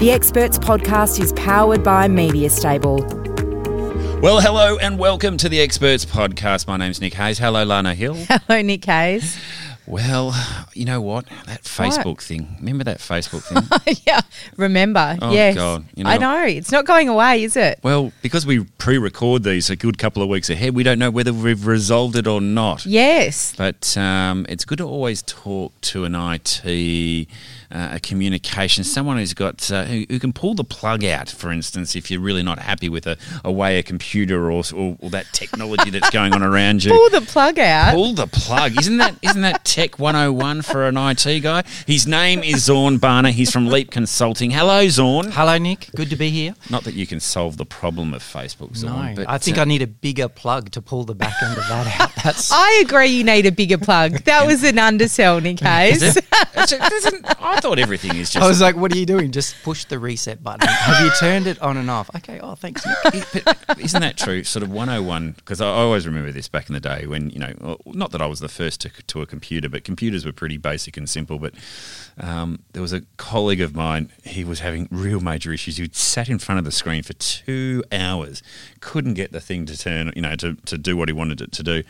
The Experts Podcast is powered by Media Stable. Well, hello and welcome to the Experts Podcast. My name's Nick Hayes. Hello, Lana Hill. Hello, Nick Hayes. Well, you know what? That Facebook thing. Remember that Facebook thing? yeah, remember. Oh, yes. God, you know- I know. It's not going away, is it? well, because we pre record these a good couple of weeks ahead, we don't know whether we've resolved it or not. Yes. But um, it's good to always talk to an IT, uh, a communication, someone who's got uh, who, who can pull the plug out. For instance, if you're really not happy with a, a way a computer or, or, or that technology that's going on around you, Pull the plug out. Pull the plug. Isn't that isn't that Tech 101 for an IT guy? His name is Zaun Bhana. He's from Leap Consulting. Hello, Zaun. Hello, Nick. Good to be here. Not that you can solve the problem of Facebook, Zaun, No, but I think uh, I need a bigger plug to pull the back end of that out. That's I agree you need a bigger plug. That was an undersell, Nick Hayes. it's- it I thought everything is just. I was like, what are you doing? Just push the reset button. Have you turned it on and off? Okay. Oh, thanks, Nick. but isn't that true? Sort of 101, because I always remember this back in the day when, you know, not that I was the first to, to a computer, but computers were pretty basic and simple. But um, there was a colleague of mine, he was having real major issues. He sat in front of the screen for two hours, couldn't get the thing to turn, you know, to, to do what he wanted it to do.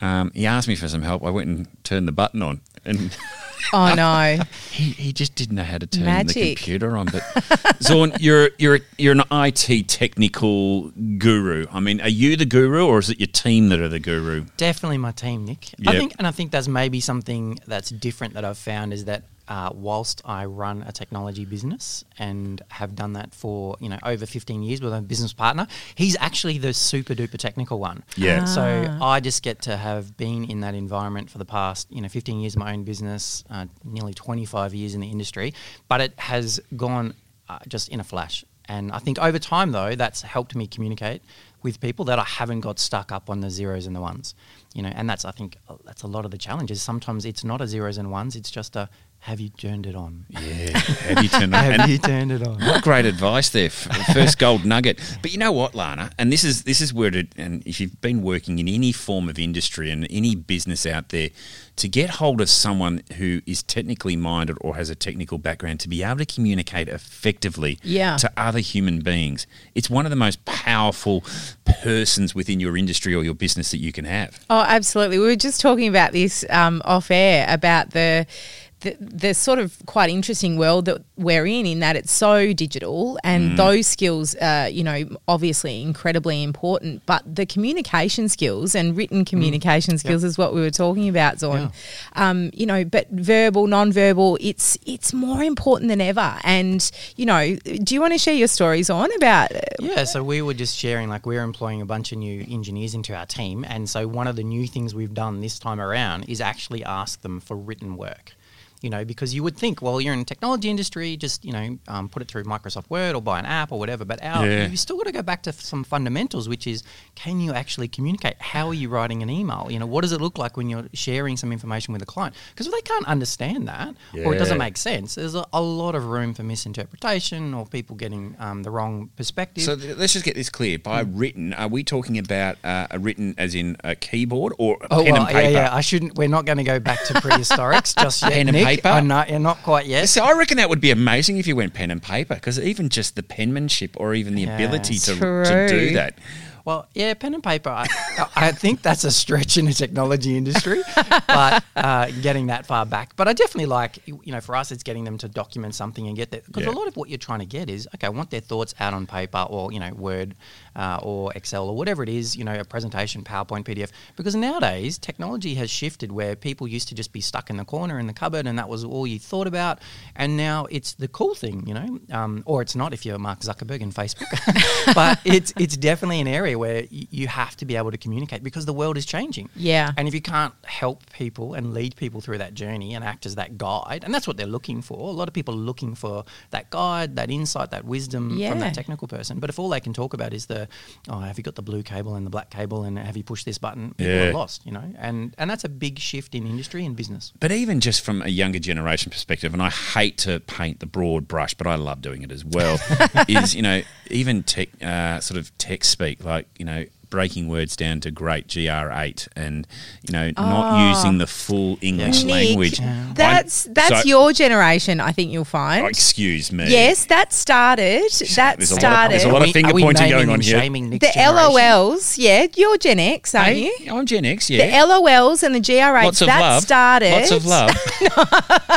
Um, he asked me for some help. I went and turned the button on, and oh, no. he, he just didn't know how to turn the computer on. But Zaun, you're you're you're an IT technical guru. I mean, are you the guru, or is it your team that are the guru? Definitely my team, Nick. Yep. I think, and I think that's maybe something that's different that I've found is that uh, whilst I run a technology business and have done that for you know over 15 years with a business partner, he's actually the super duper technical one. Yeah. So I just get to have been in that environment for the past, you know, 15 years of my own business, uh, nearly 25 years in the industry, but it has gone uh, just in a flash. And I think over time, though, that's helped me communicate with people that I haven't got stuck up on the zeros and the ones, you know. And that's, I think, that's a lot of the challenges. Sometimes it's not a zeros and ones; it's just a have you turned it on? Yeah. Have you turned it on? Have you turned it on? what great advice there, f- first gold nugget. But you know what, Lana, and this is this is where it. And if you've been working in any form of industry and any business out there, to get hold of someone who is technically minded or has a technical background to be able to communicate effectively Yeah. to other human beings, it's one of the most powerful persons within your industry or your business that you can have. Oh, absolutely. We were just talking about this um, off air about the, the the sort of quite interesting world that we're in, in that it's so digital, and those skills, uh, you know, obviously incredibly important. But the communication skills and written communication skills is what we were talking about, Zaun. Um, you know, but verbal, non-verbal, it's it's more important than ever. And you know, do you want to share your stories on about? uh, Yeah, so we were just sharing, like, we're employing a bunch of new engineers into our team. And so, one of the new things we've done this time around is actually ask them for written work. You know, because you would think, well, you're in the technology industry, just, you know, um, put it through Microsoft Word or buy an app or whatever. But our, Yeah. you've still got to go back to some fundamentals, which is can you actually communicate? How are you writing an email? You know, what does it look like when you're sharing some information with a client? Because if they can't understand that or it doesn't make sense, there's a, a lot of room for misinterpretation or people getting um, the wrong perspective. So th- let's just get this clear. By written, are we talking about uh, a written as in a keyboard or a Oh pen well, and paper? yeah, yeah. I shouldn't. We're not going to go back to prehistorics just yet. Pen and paper? I know, yeah, not quite yet. So I reckon that would be amazing if you went pen and paper, because even just the penmanship or even the Yeah. ability to, to do that. Well, yeah, pen and paper. I, I think that's a stretch in the technology industry, but uh, getting that far back. But I definitely like, you know, for us, it's getting them to document something and get that because Yeah. a lot of what you're trying to get is okay. I want their thoughts out on paper or you know Word uh, or Excel or whatever it is. You know, a presentation, PowerPoint, PDF. Because nowadays technology has shifted where people used to just be stuck in the corner in the cupboard and that was all you thought about, and now it's the cool thing, you know, um, or it's not if you're Mark Zuckerberg and Facebook, but it's it's definitely an area area where y- you have to be able to communicate because the world is changing. Yeah. And if you can't help people and lead people through that journey and act as that guide, and that's what they're looking for. A lot of people are looking for that guide, that insight, that wisdom from Yeah. that technical person. But if all they can talk about is the, oh, have you got the blue cable and the black cable, and have you pushed this button? People Yeah. are lost, you know. And and that's a big shift in industry and business. But even just from a younger generation perspective, and I hate to paint the broad brush, but I love doing it as well, is, you know, even tech, uh, sort of tech speak, like, you know, breaking words down to great GR8 and, you know, not Oh. using the ah. full English Nick, language. That's that's so- your generation. I think you'll find. Oh, excuse me. yes, that started. That There's a of- started. there's a lot of finger we pointing going on here. Shaming the generation? LOLs, yeah, you're Gen X, aren't Hey, you? I'm Gen X, yeah. The LOLs and the GR8s. Lots of that love. started. Lots of love.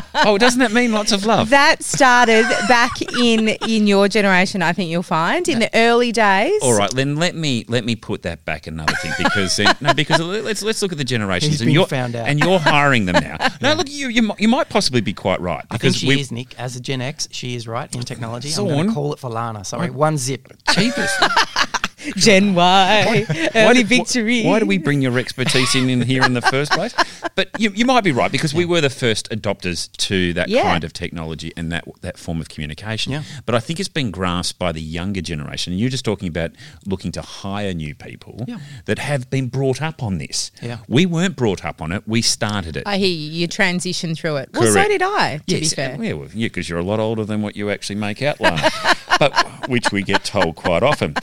oh, doesn't that mean lots of love? That started back in in your generation. I think you'll find in the early days. All right, then let me let me put that back another thing because then, no, because let's let's look at the generations He's and you're found out. and you're hiring them now. No, look, you you, you might possibly be quite right I think because she we is, Nick. As a Gen X, she is right in technology. I'm going to call it for Lana. Sorry, one zip. cheapest. Gen Y, early do- victory. Why do we bring your expertise in, in here in the first place? But you, you might be right because we were the first adopters to that Yeah. kind of technology and that that form of communication. Yeah. But I think it's been grasped by the younger generation. And you're just talking about looking to hire new people Yeah. that have been brought up on this. Yeah. We weren't brought up on it. We started it. I hear you. You transition through it. Well, so did I. To Yes, be fair. yeah, well, yeah, because you're a lot older than what you actually make out, Lana. but which we get told quite often.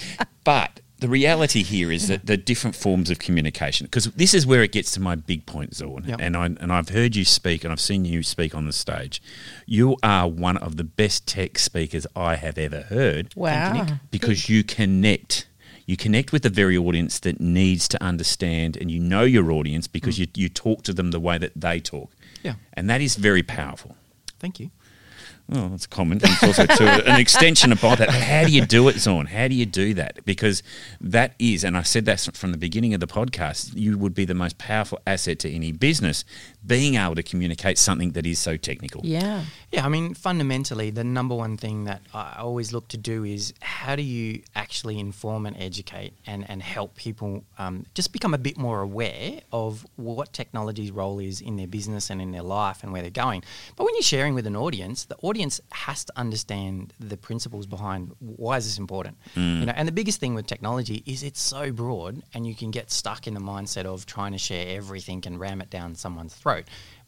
But the reality here is that the different forms of communication, because this is where it gets to my big point, Zaun, Yep. and I and I've heard you speak, and I've seen you speak on the stage. You are one of the best tech speakers I have ever heard Wow. because you connect. You connect with the very audience that needs to understand, and you know your audience because mm. you, you talk to them the way that they talk. Yeah. And that is very powerful. Thank you. Well, that's a common. It's also to an extension of that. How do you do it, Zaun? How do you do that? Because that is, and I said that from the beginning of the podcast, you would be the most powerful asset to any business, being able to communicate something that is so technical. Yeah. Yeah, I mean, fundamentally, the number one thing that I always look to do is how do you actually inform and educate and, and help people um, just become a bit more aware of what technology's role is in their business and in their life and where they're going. But when you're sharing with an audience, the audience has to understand the principles behind why is this important. You know, and the biggest thing with technology is it's so broad, and you can get stuck in the mindset of trying to share everything and ram it down someone's throat.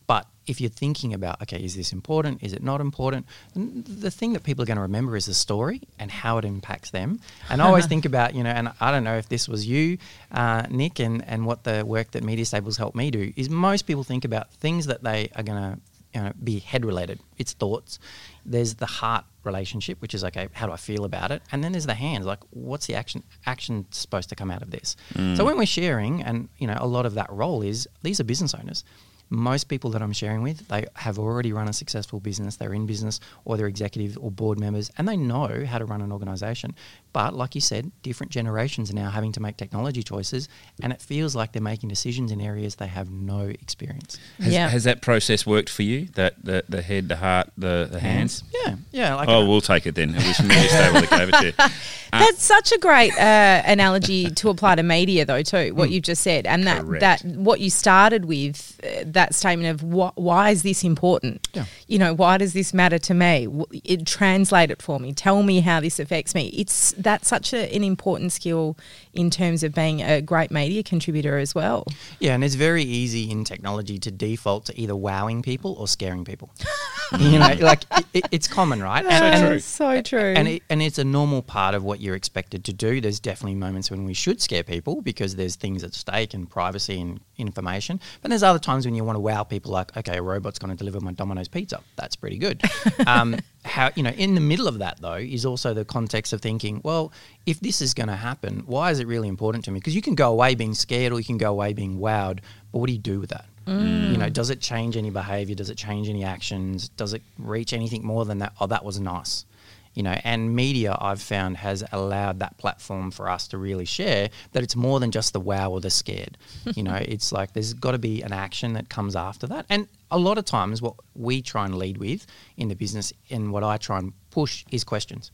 But if you're thinking about, okay, is this important? Is it not important? The thing that people are going to remember is the story and how it impacts them. And I always think about, you know, and I don't know if this was you, uh, Nick, and, and what the work that Media Stables helped me do is most people think about things that they are going to you know, be head related. It's thoughts. There's the heart relationship, which is okay. How do I feel about it? And then there's the hands. Like, what's the action action supposed to come out of this? So when we're sharing, and you know, a lot of that role is these are business owners. Most people that I'm sharing with, they have already run a successful business. They're in business, or they're executive or board members, and they know how to run an organization. But like you said, different generations are now having to make technology choices, and it feels like they're making decisions in areas they have no experience. Has, Yeah. has that process worked for you? That the, the head, the heart, the, the hands? Yeah, yeah. Like Oh, we'll take it then. It was media stable that gave it to you. That's such a great uh, analogy to apply to media, though, too. What you've just said, and that Correct. that what you started with, uh, that statement of wh- why is this important? Yeah. You know, why does this matter to me? It translate it for me. Tell me how this affects me. It's that's such a, an important skill in terms of being a great media contributor as well. Yeah, and it's very easy in technology to default to either wowing people or scaring people. you know, like it, it, it's common, right? And, and- That's so true. And, it, and it's a normal part of what you're expected to do. There's definitely moments when we should scare people because there's things at stake and privacy and information. But there's other times when you want to wow people, like, okay, a robot's going to deliver my Domino's pizza. That's pretty good. um, how you know, in the middle of that though, is also the context of thinking, well, if this is going to happen, why is it really important to me? Because you can go away being scared, or you can go away being wowed. But what do you do with that? Mm. You know, does it change any behavior? Does it change any actions? Does it reach anything more than that? Oh, that was nice. You know, and media I've found has allowed that platform for us to really share that it's more than just the wow or the scared. you know, it's like there's got to be an action that comes after that. And a lot of times, what we try and lead with in the business and what I try and push is questions.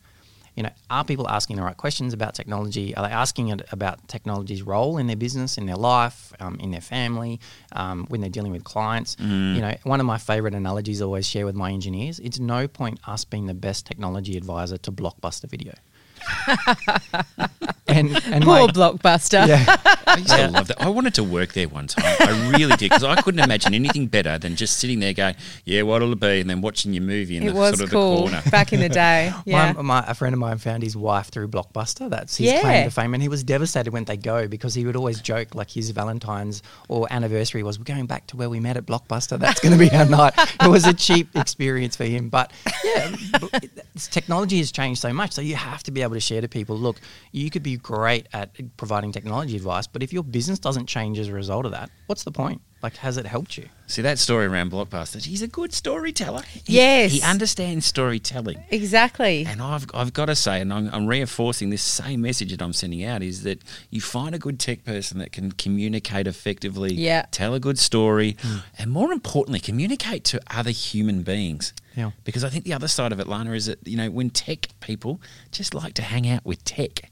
You know, are people asking the right questions about technology? Are they asking it about technology's role in their business, in their life, um, in their family, um, when they're dealing with clients? You know, one of my favorite analogies I always share with my engineers: it's no point us being the best technology advisor to Blockbuster Video. and and Poor my- blockbuster. yeah. I used to love that. I wanted to work there one time. I really did because I couldn't imagine anything better than just sitting there going, "Yeah, what'll it be?" and then watching your movie in It the was sort of cool the corner. back in the day. Yeah. My, my, a friend of mine found his wife through Blockbuster. That's his Yeah. claim to fame, and he was devastated when they go because he would always joke like his Valentine's or anniversary was, "We're going back to where we met at Blockbuster. That's going to be our night." It was a cheap experience for him, but yeah, technology has changed so much, so you have to be able to share to people. Look, you could be great at providing technology advice, but if your business doesn't change as a result of that, what's the point? Like, has it helped you? See that story around Blockbuster? He's a good storyteller. He- Yes. he understands storytelling. exactly. And I've, I've got to say, and I'm, I'm reinforcing this same message that I'm sending out, is that you find a good tech person that can communicate effectively, Yeah. tell a good story, hmm. and more importantly, communicate to other human beings. Yeah. Because I think the other side of it, Lana, is that, you know, when tech people just like to hang out with tech.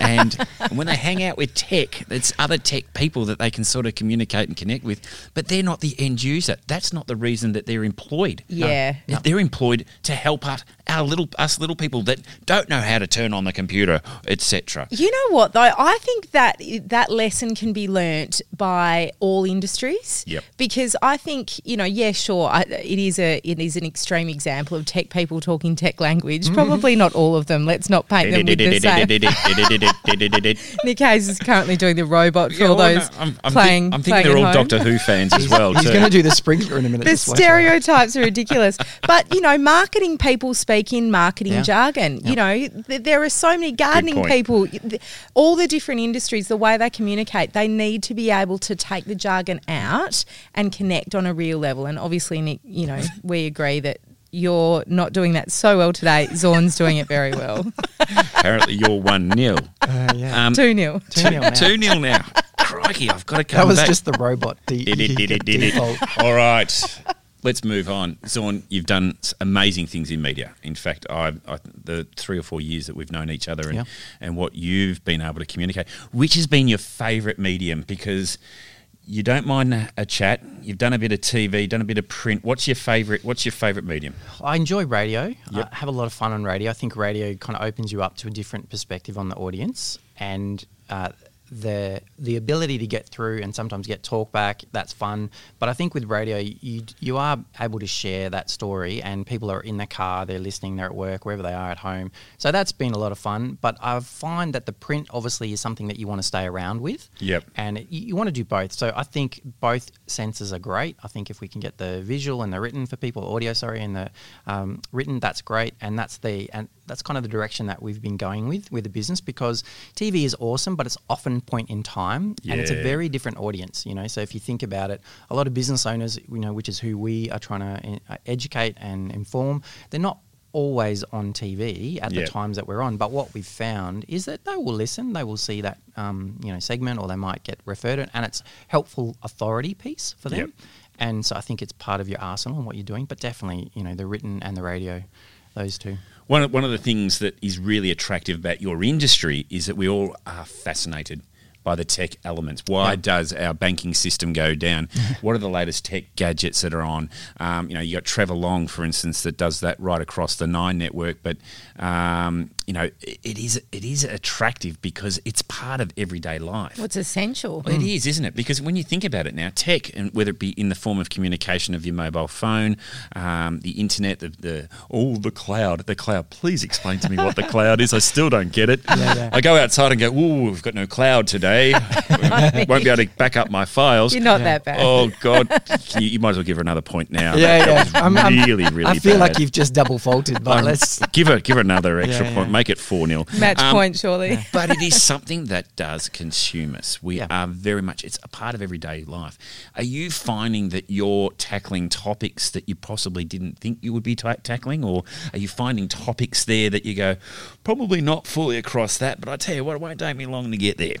and when they hang out with tech, it's other tech people that they can sort of communicate and connect with, but they're not the end user. That's not the reason that they're employed. Yeah. No. They're employed to help us, our little us little people that don't know how to turn on the computer, etc. You know what though? I think that that lesson can be learnt by all industries. Yep. Because I think you know, yeah, sure, I, it is a it is an extreme example of tech people talking tech language. Mm-hmm. Probably not all of them. Let's not paint them with the same. Nick Hayes is currently doing the robot for Yeah, all well, no, those I'm, I'm, playing. think, I'm thinking playing they're all home. Doctor Who fans as well. He's going to do the sprinkler in a minute. The just watch out. stereotypes are ridiculous. But, you know, marketing people speak in marketing Yeah. jargon. You know, th- there are so many gardening people, th- all the different industries, the way they communicate, they need to be able to take the jargon out and connect on a real level. And obviously, Nick, you know, we agree that you're not doing that so well today. Zaun's doing it very well. Apparently, you're one 0 Uh, yeah. um, 2 0. Two nil now. Two 0 now. Crikey, I've got to come That was back. just the robot. De- Did it, did it, did it. default. All right. Let's move on. Zaun, you've done amazing things in media. In fact, I, I, the three or four years that we've known each other and, Yeah. and what you've been able to communicate, which has been your favourite medium because you don't mind a, chat. You've done a bit of TV, done a bit of print. What's your favourite? What's your favourite medium? I enjoy radio. Yep. I have a lot of fun on radio. I think radio kind of opens you up to a different perspective on the audience, and uh, the the ability to get through and sometimes get talk back. That's fun. But I think with radio, you you are able to share that story, and people are in their car, they're listening, they're at work, wherever they are at home. So that's been a lot of fun. But I find that the print obviously is something that you want to stay around with. Yep. And you, you want to do both. So I think both senses are great. I think if we can get the visual and the written for people, audio, sorry, and the um, written, that's great. And that's the and that's kind of the direction that we've been going with with the business because TV is awesome, but it's often point in time, and it's a very different audience. You know, so if you think about it, a lot of business owners, you know, which is who we are trying to uh, educate and inform, they're not always on TV at Yeah. the times that we're on. But what we've found is that they will listen, they will see that um, you know segment, or they might get referred to it, and it's helpful authority piece for them. Yep. And so I think it's part of your arsenal and what you're doing. But definitely, you know, the written and the radio, those two. One one of the things that is really attractive about your industry is that we all are fascinated by the tech elements. Why Yeah. does our banking system go down? what are the latest tech gadgets that are on? Um, you know, you got Trevor Long, for instance, that does that right across the Nine network. But um, you know, it, it is it is attractive because it's part of everyday life. What's essential? Well, It is, isn't it? Because when you think about it now, tech, and whether it be in the form of communication of your mobile phone, um, the internet, the, the oh, the cloud, the cloud. Please explain to me what the cloud is. I still don't get it. yeah. I go outside and go, "Ooh, we've got no cloud today. Won't be able to back up my files." You're not that bad. Oh God, you, you might as well give her another point now. Yeah, That- yeah. that was I'm- I'm- really, really. I feel like you've just double faulted, but Um, let's. give her give her another extra Yeah, point. yeah. Make it four 0 Match point, surely. but it is something that does consume us. We Yeah. are very much, it's a part of everyday life. Are you finding that you're tackling topics that you possibly didn't think you would be ta- tackling? Or are you finding topics there that you go, probably not fully across that, but I tell you what, it won't take me long to get there?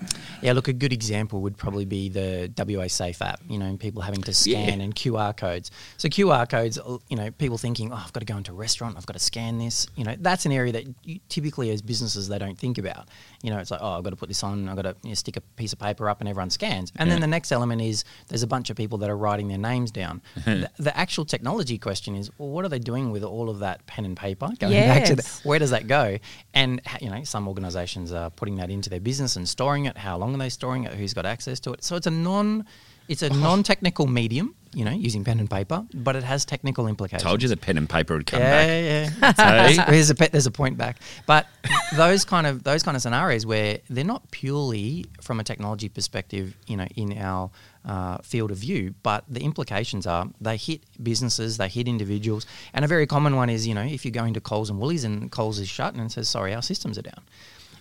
Yeah, look, a good example would probably be the WA Safe app. You know, people having to scan Yeah. and QR codes. So QR codes, you know, people thinking, oh, I've got to go into a restaurant, I've got to scan this. You know, that's an area that you, typically as businesses they don't think about. You know, it's like, oh, I've got to put this on, I've got to you know, stick a piece of paper up, and everyone scans. And then the next element is there's a bunch of people that are writing their names down. the, the actual technology question is, well, what are they doing with all of that pen and paper? Going back to the, where does that go? And you know, some organisations are putting that into their business and storing it. How long are they storing it? Who's got access to it? So it's a non, it's a non-technical medium. You know, using pen and paper, but it has technical implications. Told you the pen and paper would come yeah, back. yeah, yeah. There's a there's a point back, but those kind of those kind of scenarios where they're not purely from a technology perspective, you know, in our uh, field of view, but the implications are they hit businesses, they hit individuals, and a very common one is you know if you're going to Coles and Woolies and Coles is shut and it says sorry our systems are down.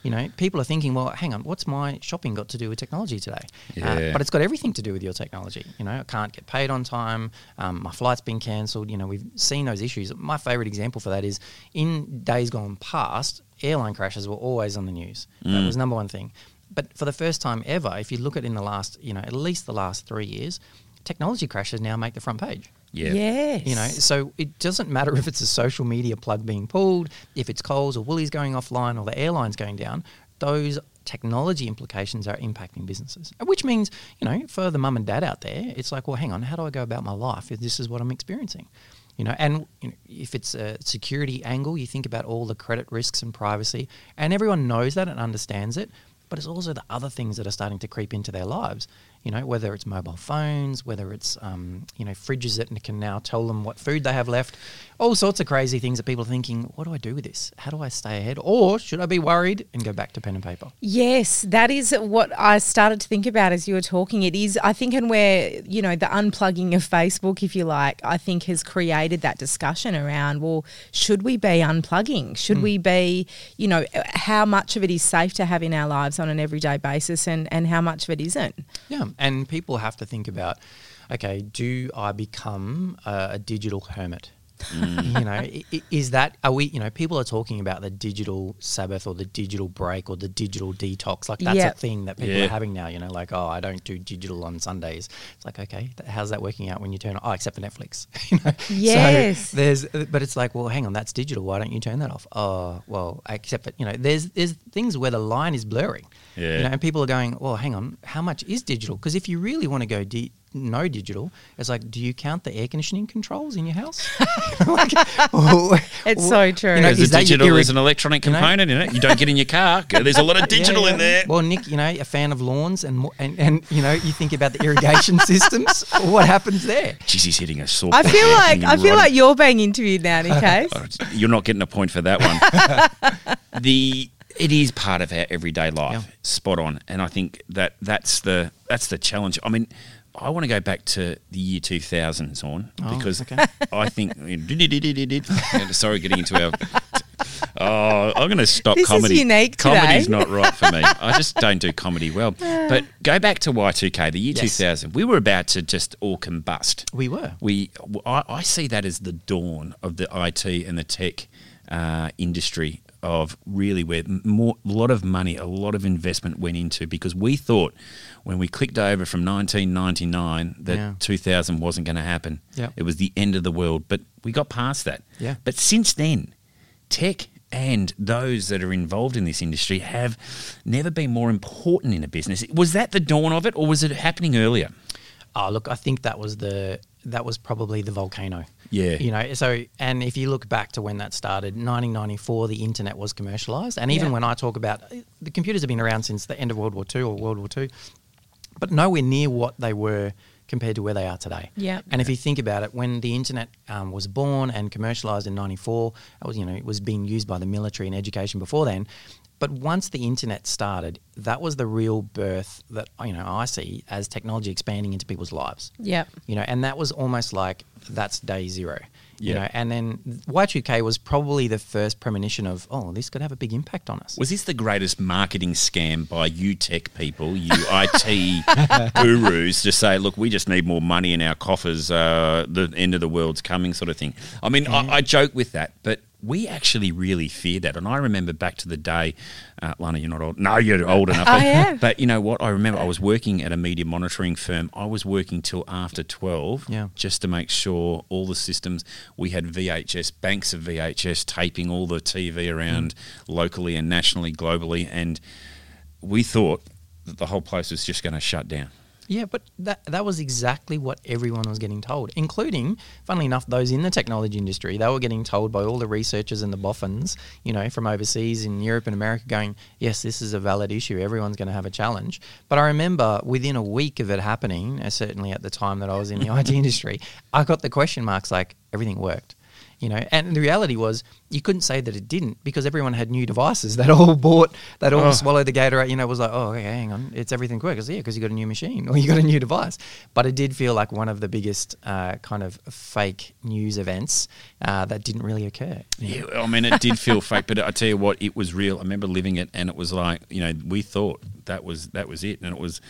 You know, people are thinking, well, hang on, what's my shopping got to do with technology today? Uh, but it's got everything to do with your technology. You know, I can't get paid on time. Um, my flight's been cancelled. You know, we've seen those issues. My favourite example for that is in days gone past, airline crashes were always on the news. That was number one thing. But for the first time ever, if you look at in the last, you know, at least the last three years, technology crashes now make the front page. Yeah. Yes. You know, so it doesn't matter if it's a social media plug being pulled, if it's Coles or Woolies going offline or the airlines going down, those technology implications are impacting businesses. Which means, you know, for the mum and dad out there, it's like, well, hang on, how do I go about my life if this is what I'm experiencing? You know, and you know, if it's a security angle, you think about all the credit risks and privacy, and everyone knows that and understands it. But it's also the other things that are starting to creep into their lives. You know, whether it's mobile phones, whether it's um, you know fridges that can now tell them what food they have left, all sorts of crazy things that people are thinking. What do I do with this? How do I stay ahead? Or should I be worried and go back to pen and paper? Yes, that is what I started to think about as you were talking. It is, I think, and where, you know, the unplugging of Facebook, if you like, I think has created that discussion around, well, should we be unplugging? Should mm. we be, you know, how much of it is safe to have in our lives on an everyday basis and, and how much of it isn't? Yeah, and people have to think about, okay, do I become a, a digital hermit? Mm. you know, i- i- is that are we? You know, people are talking about the digital Sabbath or the digital break or the digital detox. Like that's Yeah. a thing that people Yeah. are having now. You know, like oh, I don't do digital on Sundays. It's like okay, th- how's that working out when you turn? Oh, except for Netflix. you know, Yes. So there's, but it's like, well, hang on, that's digital. Why don't you turn that off? Oh, well, except that you know, there's there's things where the line is blurring. Yeah. You know, and people are going, well, hang on, how much is digital? Because if you really want to go di- no digital, it's like, do you count the air conditioning controls in your house? Like, well, It's so true. You know, There's is a that your digital, irrig- there's an electronic you know? component in it. You don't get in your car. There's a lot of digital yeah. in there. Well, Nick, you know, a fan of lawns and and, and you know, you think about the irrigation systems. What happens there? Jeez, he's hitting a sore. I feel like I feel like you're being interviewed now, Nick. Oh, You're not getting a point for that one. the it is part of our everyday life, Yeah. spot on, and I think that that's the that's the challenge. I mean, I want to go back to the year 2000 on Oh, because okay. I think sorry, getting into our. Oh, I'm going to stop This is comedy. unique today. Comedy's not right for me. I just don't do comedy well. But go back to Y2K, the year Yes. 2000. We were about to just all combust We were. we I, I see that as the dawn of the IT and the tech uh, industry of really where more a lot of money, a lot of investment went into because we thought when we clicked over from 1999 that Yeah. 2000 wasn't going to happen. Yeah. It was the end of the world, but we got past that. Yeah. But since then, tech and those that are involved in this industry have never been more important in a business. Was that the dawn of it, or was it happening earlier? Oh, look, I think that was the that was probably the volcano. Yeah. You know, so and if you look back to when that started, 1994, the internet was commercialized, and even Yeah. when I talk about the computers have been around since the end of World War II or World War II, but nowhere near what they were compared to where they are today. Yeah. And if you think about it, when the internet um, was born and commercialized in '94, it was you know it was being used by the military and education before then. But once the internet started, that was the real birth that you know I see as technology expanding into people's lives Yeah. you know, and that was almost like that's day zero. You Yeah. know, and then Y2K was probably the first premonition of, oh, this could have a big impact on us. Was this the greatest marketing scam by you tech people, you IT gurus, to say, look, we just need more money in our coffers, uh, the end of the world's coming, sort of thing? I mean, I, I joke with that, but we actually really feared that. And I remember back to the day, uh, Lana, you're not old. No, you're old enough. I but, am. But you know what? I remember I was working at a media monitoring firm. I was working till after 12 Yeah. just to make sure all the systems, we had VHS, banks of VHS taping all the TV around locally and nationally, globally. And we thought that the whole place was just going to shut down. Yeah, but that that was exactly what everyone was getting told, including, funnily enough, those in the technology industry. They were getting told by all the researchers and the boffins, you know, from overseas in Europe and America, going, "Yes, this is a valid issue. Everyone's going to have a challenge." But I remember within a week of it happening, uh, certainly at the time that I was in the IT industry, I got the question marks like everything worked. You know, and the reality was you couldn't say that it didn't because everyone had new devices that all bought, that all Oh. swallowed the Gatorade. You know, was like, oh, okay, hang on, it's everything quick. Because yeah, because you got a new machine or you got a new device. But it did feel like one of the biggest uh, kind of fake news events uh, that didn't really occur. Yeah, I mean, it did feel fake, but I tell you what, it was real. I remember living it, and it was like, you know, we thought that was that was it, and it was,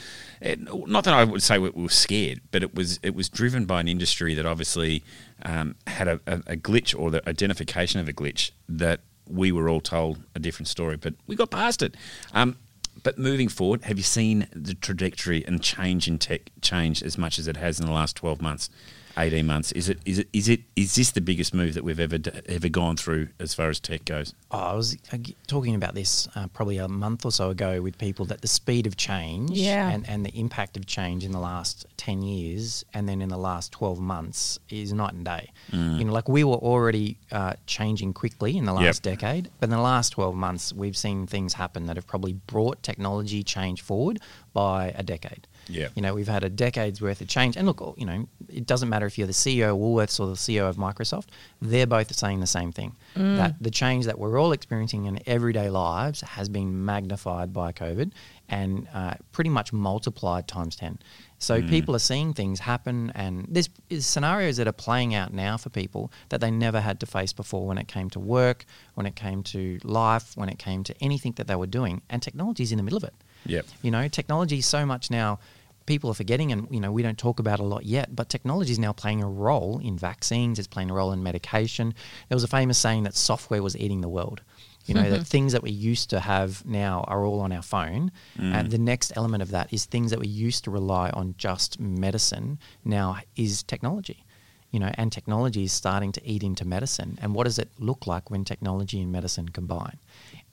it, not that I would say we were scared, but it was it was driven by an industry that obviously um, had a, a, a glitch or the identification of a glitch that we were all told a different story, but we got past it. Um, but moving forward, have you seen the trajectory and change in tech change as much as it has in the last twelve months? 18 months is it is it is it is this the biggest move that we've ever ever gone through as far as tech goes Oh, I was uh, talking about this uh, probably a month or so ago with people that the speed of change Yeah. and, and the impact of change in the last 10 years and then in the last 12 months is night and day. You know, like we were already uh, changing quickly in the last decade, but in the last 12 months, we've seen things happen that have probably brought technology change forward by a decade. Yeah. You know, we've had a decade's worth of change. And look, you know, it doesn't matter if you're the CEO of Woolworths or the CEO of Microsoft, they're both saying the same thing. That the change that we're all experiencing in everyday lives has been magnified by COVID and uh, pretty much multiplied times 10. So people are seeing things happen, and there's, there's scenarios that are playing out now for people that they never had to face before when it came to work, when it came to life, when it came to anything that they were doing. And technology's in the middle of it. Yep. You know, technology is so much now. People are forgetting, and you know, we don't talk about a lot yet. But technology is now playing a role in vaccines. It's playing a role in medication. There was a famous saying that software was eating the world. You know, that things that we used to have now are all on our phone. And mm. the next element of that is things that we used to rely on just medicine now is technology. You know, and technology is starting to eat into medicine. And what does it look like when technology and medicine combine?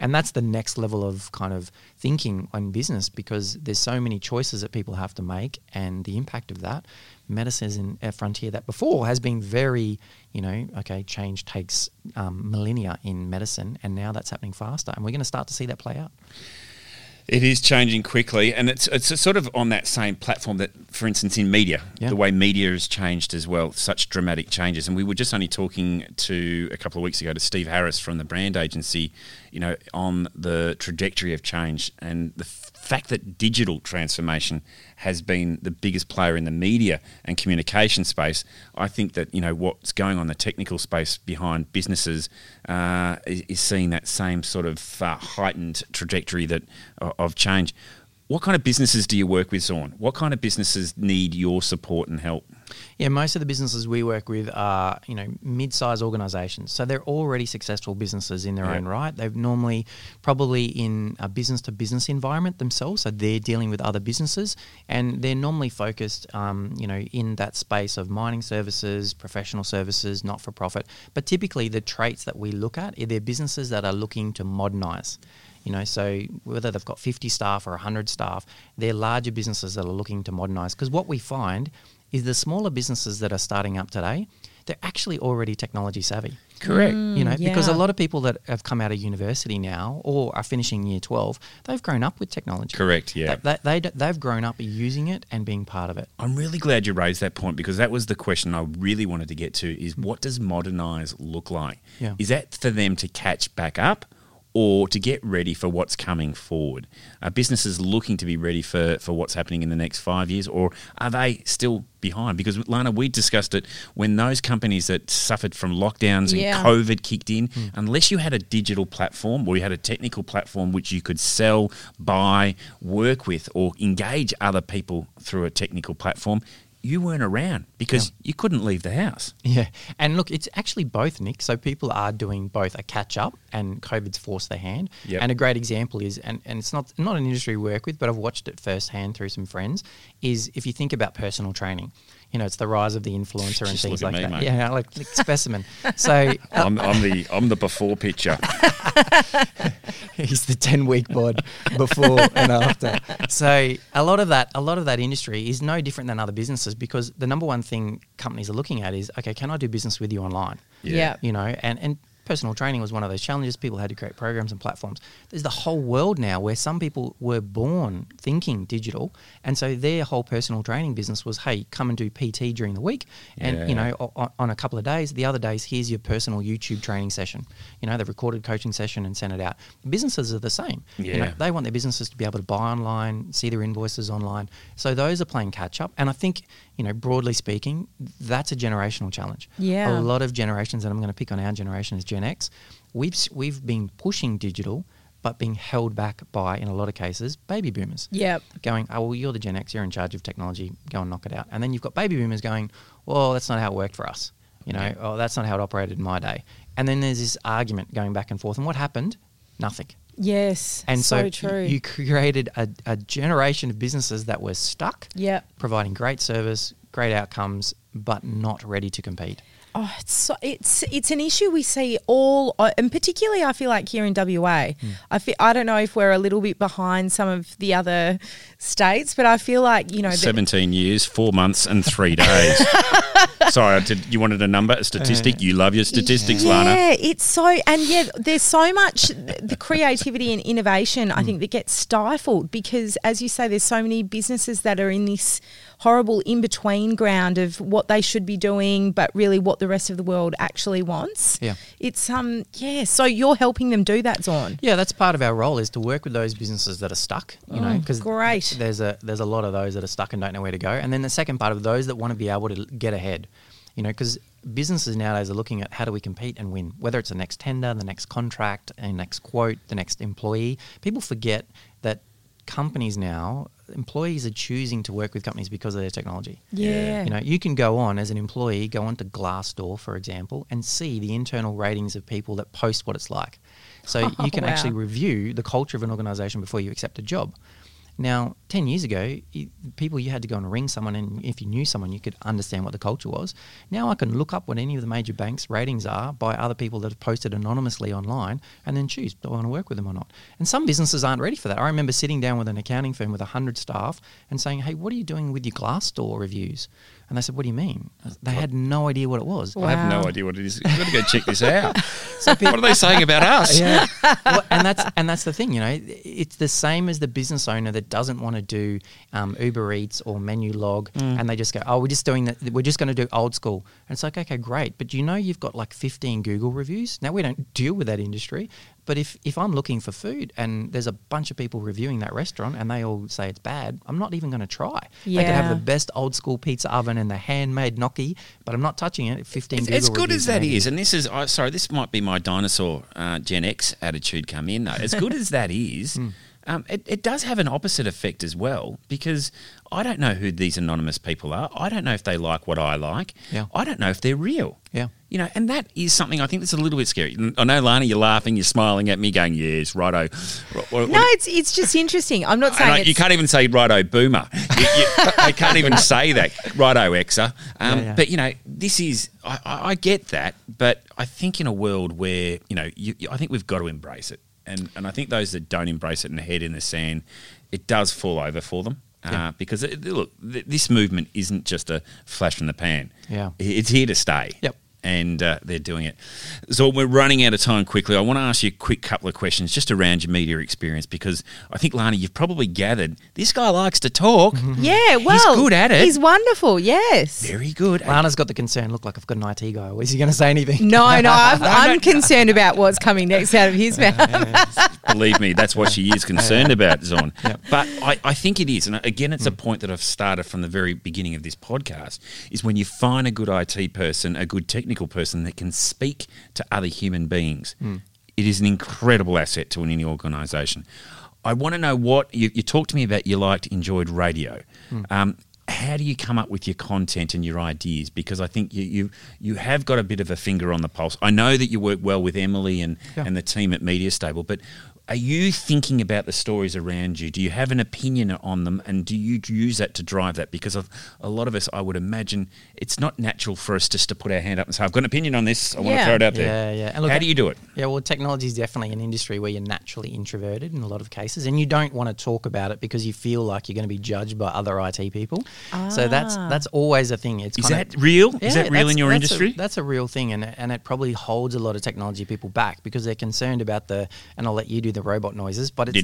And that's the next level of kind of thinking on business because there's so many choices that people have to make, and the impact of that. Medicine is in a frontier that before has been very, you know, okay, change takes um, millennia in medicine, and now that's happening faster, and we're going to start to see that play out. It is changing quickly, and it's it's sort of on that same platform that, for instance, in media, Yeah. the way media has changed as well, such dramatic changes. And we were just only talking to a couple of weeks ago to Steve Harris from the brand agency, you know, on the trajectory of change and the fact that digital transformation has been the biggest player in the media and communication space. I think that you know what's going on in the technical space behind businesses uh, is, is seeing that same sort of uh, heightened trajectory that of of change. What kind of businesses do you work with, Zaun? What kind of businesses need your support and help? Yeah, most of the businesses we work with are, you know, mid-sized organisations. So they're already successful businesses in their Yeah. own right. They've normally probably in a business-to-business environment themselves. So they're dealing with other businesses, and they're normally focused, um, you know, in that space of mining services, professional services, not-for-profit. But typically, the traits that we look at are they're businesses that are looking to modernise. You know, so whether they've got 50 staff or 100 staff, they're larger businesses that are looking to modernise. Because what we find is the smaller businesses that are starting up today, they're actually already technology savvy. Correct. Mm, you know, because a lot of people that have come out of university now or are finishing year 12, they've grown up with technology. Correct, yeah. They, they, they, they've grown up using it and being part of it. I'm really glad you raised that point because that was the question I really wanted to get to is what does modernize look like? Yeah. Is that for them to catch back up or to get ready for what's coming forward? Are businesses looking to be ready for, for what's happening in the next five years or are they still behind? Because Lana, we discussed it when those companies that suffered from lockdowns and COVID kicked in, hmm. unless you had a digital platform or you had a technical platform which you could sell, buy, work with, or engage other people through a technical platform, you weren't around because you couldn't leave the house. Yeah, and look, it's actually both, Nick. So people are doing both a catch up, and COVID's forced their hand. Yep. And a great example is, and, and it's not not an industry we work with, but I've watched it firsthand through some friends. Is if you think about personal training, you know, it's the rise of the influencer and things like me, that. mate. Yeah, like, like specimen. So uh, I'm, I'm the I'm the before picture. He's the ten week bod before and after. So a lot of that, a lot of that industry is no different than other businesses because the number one thing companies are looking at is, okay, can I do business with you online? Yeah. You know, and and personal training was one of those challenges. People had to create programs and platforms. There's the whole world now where some people were born thinking digital, and so their whole personal training business was, hey, come and do PT during the week, and you know, on, on a couple of days. The other days, here's your personal YouTube training session. You know, the recorded coaching session and send it out. Businesses are the same. You know, Yeah. they want their businesses to be able to buy online, see their invoices online. So those are playing catch up. And I think, you know, broadly speaking, that's a generational challenge. Yeah. A lot of generations, and I'm going to pick on our generation as Gen X, we've we've been pushing digital, but being held back by, in a lot of cases, baby boomers Yep. going, oh, well, you're the Gen X, you're in charge of technology, go and knock it out. And then you've got baby boomers going, well, that's not how it worked for us. You know, oh, that's not how it operated in my day. And then there's this argument going back and forth. And what happened? Nothing. Yes. And so, so true. you created a, a generation of businesses that were stuck, Yep. providing great service, great outcomes, but not ready to compete. Oh, it's so, it's it's an issue we see all, uh, and particularly I feel like here in WA. Hmm. I feel I don't know if we're a little bit behind some of the other states, but I feel like you know that- Seventeen years, four months, and three days. Sorry, I did, you wanted a number, a statistic. You love your statistics, Lana. Yeah, it's so, and yeah, there's so much the creativity and innovation. I think that gets stifled because, as you say, there's so many businesses that are in this horrible in between ground of what they should be doing, but really what the rest of the world actually wants. Yeah. it's um, yeah. So you're helping them do that, Zaun. Yeah, that's part of our role is to work with those businesses that are stuck. You know, Oh, because great. There's a there's a lot of those that are stuck and don't know where to go. And then the second part of those that want to be able to get ahead. You know, because businesses nowadays are looking at how do we compete and win, whether it's the next tender, the next contract, the next quote, the next employee. People forget that companies now, employees are choosing to work with companies because of their technology. Yeah. You know, you can go on as an employee, go onto Glassdoor, for example, and see the internal ratings of people that post what it's like. So you can Wow. actually review the culture of an organization before you accept a job. Now, 10 years ago, you, people you had to go and ring someone, and if you knew someone, you could understand what the culture was. Now I can look up what any of the major banks' ratings are by other people that have posted anonymously online and then choose do I want to work with them or not. And some businesses aren't ready for that. I remember sitting down with an accounting firm with 100 staff and saying, Hey, what are you doing with your Glassdoor reviews? And they said, What do you mean? They had no idea what it was. I have no idea what it is. You've got to go check this out. what are they saying about us? yeah. well, and that's and that's the thing, you know, it's the same as the business owner that doesn't want to do um, Uber Eats or Menulog, and they just go, "Oh, we're just doing that. We're just going to do old school." And it's like, okay, great, but do you know you've got like 15 Google reviews? Now we don't deal with that industry, but if if I'm looking for food and there's a bunch of people reviewing that restaurant and they all say it's bad, I'm not even going to try. They could have the best old school pizza oven and the handmade gnocchi, but I'm not touching it. 15 As, as good as that is, and this is, I sorry, this might be my dinosaur uh, Gen X attitude come in though. As good as that is, Hmm. um, it, it does have an opposite effect as well because I don't know who these anonymous people are. I don't know if they like what I like. Yeah. I don't know if they're real. Yeah. You know, and that is something I think that's a little bit scary. I know, Lana, you're laughing, you're smiling at me, going, "Yes, righto." What- what- No, it's it's just interesting. I'm not saying I- it's, you can't even say righto boomer. You, you, I can't even say that righto exer. Um, Yeah, yeah. But you know, this is I, I, get that, but I think in a world where you know, you, I think we've got to embrace it, and and I think those that don't embrace it and head in the sand, it does fall over for them. Yeah. Uh, because it, look, th- this movement isn't just a flash from the pan. Yeah. It's here to stay. Yep. And uh, they're doing it. So we're running out of time quickly. I want to ask you a quick couple of questions just around your media experience because I think, Lana, you've probably gathered this guy likes to talk. yeah, well, he's good at it. He's wonderful. Yes. Very good. Lana's got the concern. Look like I've got an IT guy. Is he going to say anything? No, no, I've, I'm concerned about what's coming next out of his mouth. Believe me, that's what she is concerned about, Zaun. Yep. But I, I think it is. And again, it's a mm. point that I've started from the very beginning of this podcast is when you find a good IT person, a good technical person that can speak to other human beings, mm. it is an incredible asset to any organisation. I want to know what you, you talked to me about you liked, enjoyed radio. Mm. Um, how do you come up with your content and your ideas? Because I think you you, you have got a bit of a finger on the pulse. I know that you work well with Emily and, Yeah. and the team at Media Stable, but are you thinking about the stories around you? Do you have an opinion on them, and do you use that to drive that? Because of a lot of us, I would imagine, it's not natural for us just to put our hand up and say, "I've got an opinion on this. I want to throw it out Yeah, there." yeah. And look, How do you do it? Yeah, well, technology is definitely an industry where you're naturally introverted in a lot of cases, and you don't want to talk about it because you feel like you're going to be judged by other IT people. So that's Ah. that's always a thing. It's Is kinda- that real? Is that real in your that's a- industry? that's a real thing, and and it probably holds a lot of technology people back because they're concerned about the. And I'll let you do the robot noises, but it's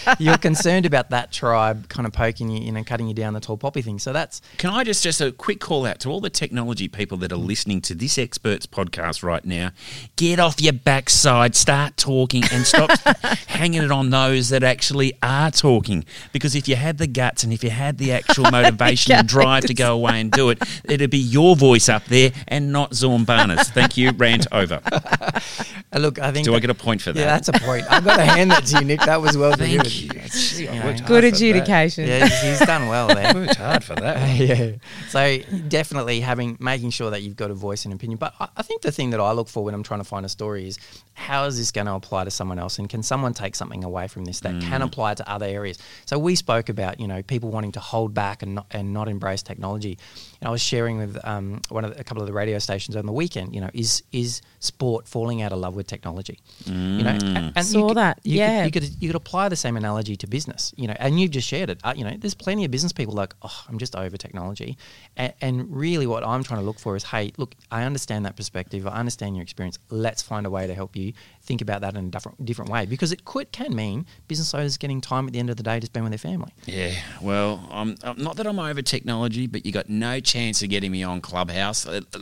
you're concerned about that tribe kind of poking you, you know, cutting you down the tall poppy thing. So that's Can I just just a quick call out to all the technology people that are listening to this experts podcast right now? Get off your backside, start talking, and stop hanging it on those that actually are talking. Because if you had the guts and if you had the actual motivation and drive to go away and do it, it'd be your voice up there and not Zaun Bhana's. Thank you. Rant over. uh, look. I think Do I get a point for that? Yeah, that's a point. I've got to hand that to you, Nick. That was well Thank delivered. you. Gee, you know, Good adjudication. Yeah, he's, he's done well there. Worked hard for that. yeah. So definitely having making sure that you've got a voice and opinion. But I, I think the thing that I look for when I'm trying to find a story is how is this going to apply to someone else, and can someone take something away from this that can apply to other areas? So we spoke about you know people wanting to hold back and not, and not embrace technology. And I was sharing with um, one of the, a couple of the radio stations on the weekend. You know, is is sport falling out of love with technology? You know, and, and Saw you could- that, You yeah. Could, you could you could apply the same analogy to business, you know, and you've just shared it. Uh, you know, there's plenty of business people like, oh, I'm just over technology, and, and really, what I'm trying to look for is, hey, look, I understand that perspective, I understand your experience. Let's find a way to help you think about that in a different different way, because it could can mean business owners getting time at the end of the day to spend with their family. Yeah, well, I'm, I'm not that I'm over technology, but you got no chance of getting me on Clubhouse. Uh, uh,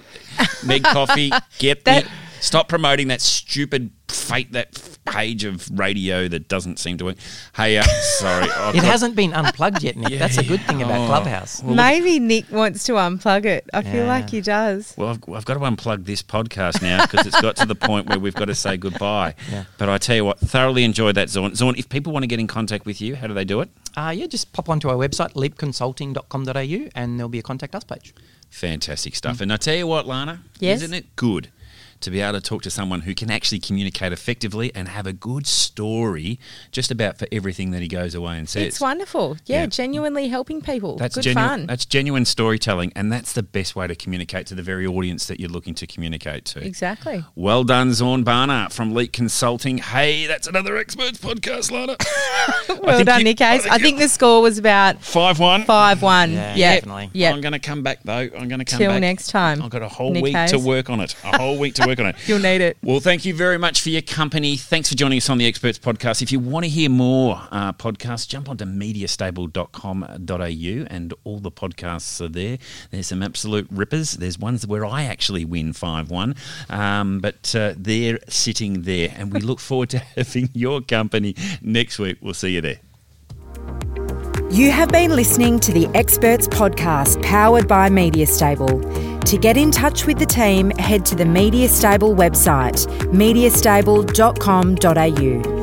Meg Coffey, get That- me. Stop promoting that stupid fake that page of radio that doesn't seem to work. Hey, uh, sorry, I've It got- hasn't been unplugged yet, Nick. That's a good thing about Oh. Clubhouse. Maybe Nick wants to unplug it. I feel like he does. Well, I've, I've got to unplug this podcast now because it's got to the point where we've got to say goodbye. Yeah. But I tell you what, thoroughly enjoyed that, Zaun. Zaun, if people want to get in contact with you, how do they do it? Uh, yeah, just pop onto our website, leapconsulting.com.au, and there'll be a contact us page. Fantastic stuff. And I tell you what, Lana, Yes? isn't it good to be able to talk to someone who can actually communicate effectively and have a good story just about for everything that he goes away and says? It's wonderful. Yeah, Yeah. genuinely helping people. That's Good genuine. fun. That's genuine storytelling, and that's the best way to communicate to the very audience that you're looking to communicate to. exactly. Well done, Zaun Bhana from Leap Consulting. Hey, that's another experts podcast, Lana. Well done, you- Nick I think I think the score was about Five one. 5 1. Yeah, Yeah, definitely. Yeah. I'm going to come back though. I'm going to come Till back next time, I've got a whole Nick week to work on it. A whole week to work on it. You'll need it. Well, thank you very much for your company. Thanks for joining us on the Experts Podcast. If you want to hear more uh, podcasts, jump onto mediastable.com.au and all the podcasts are there. There's some absolute rippers. There's ones where I actually win 5 1, um, but uh, they're sitting there. And we look forward to having your company next week. We'll see you there. You have been listening to the Experts Podcast powered by MediaStable. To get in touch with the team, head to the Media Stable website, mediastable.com.au.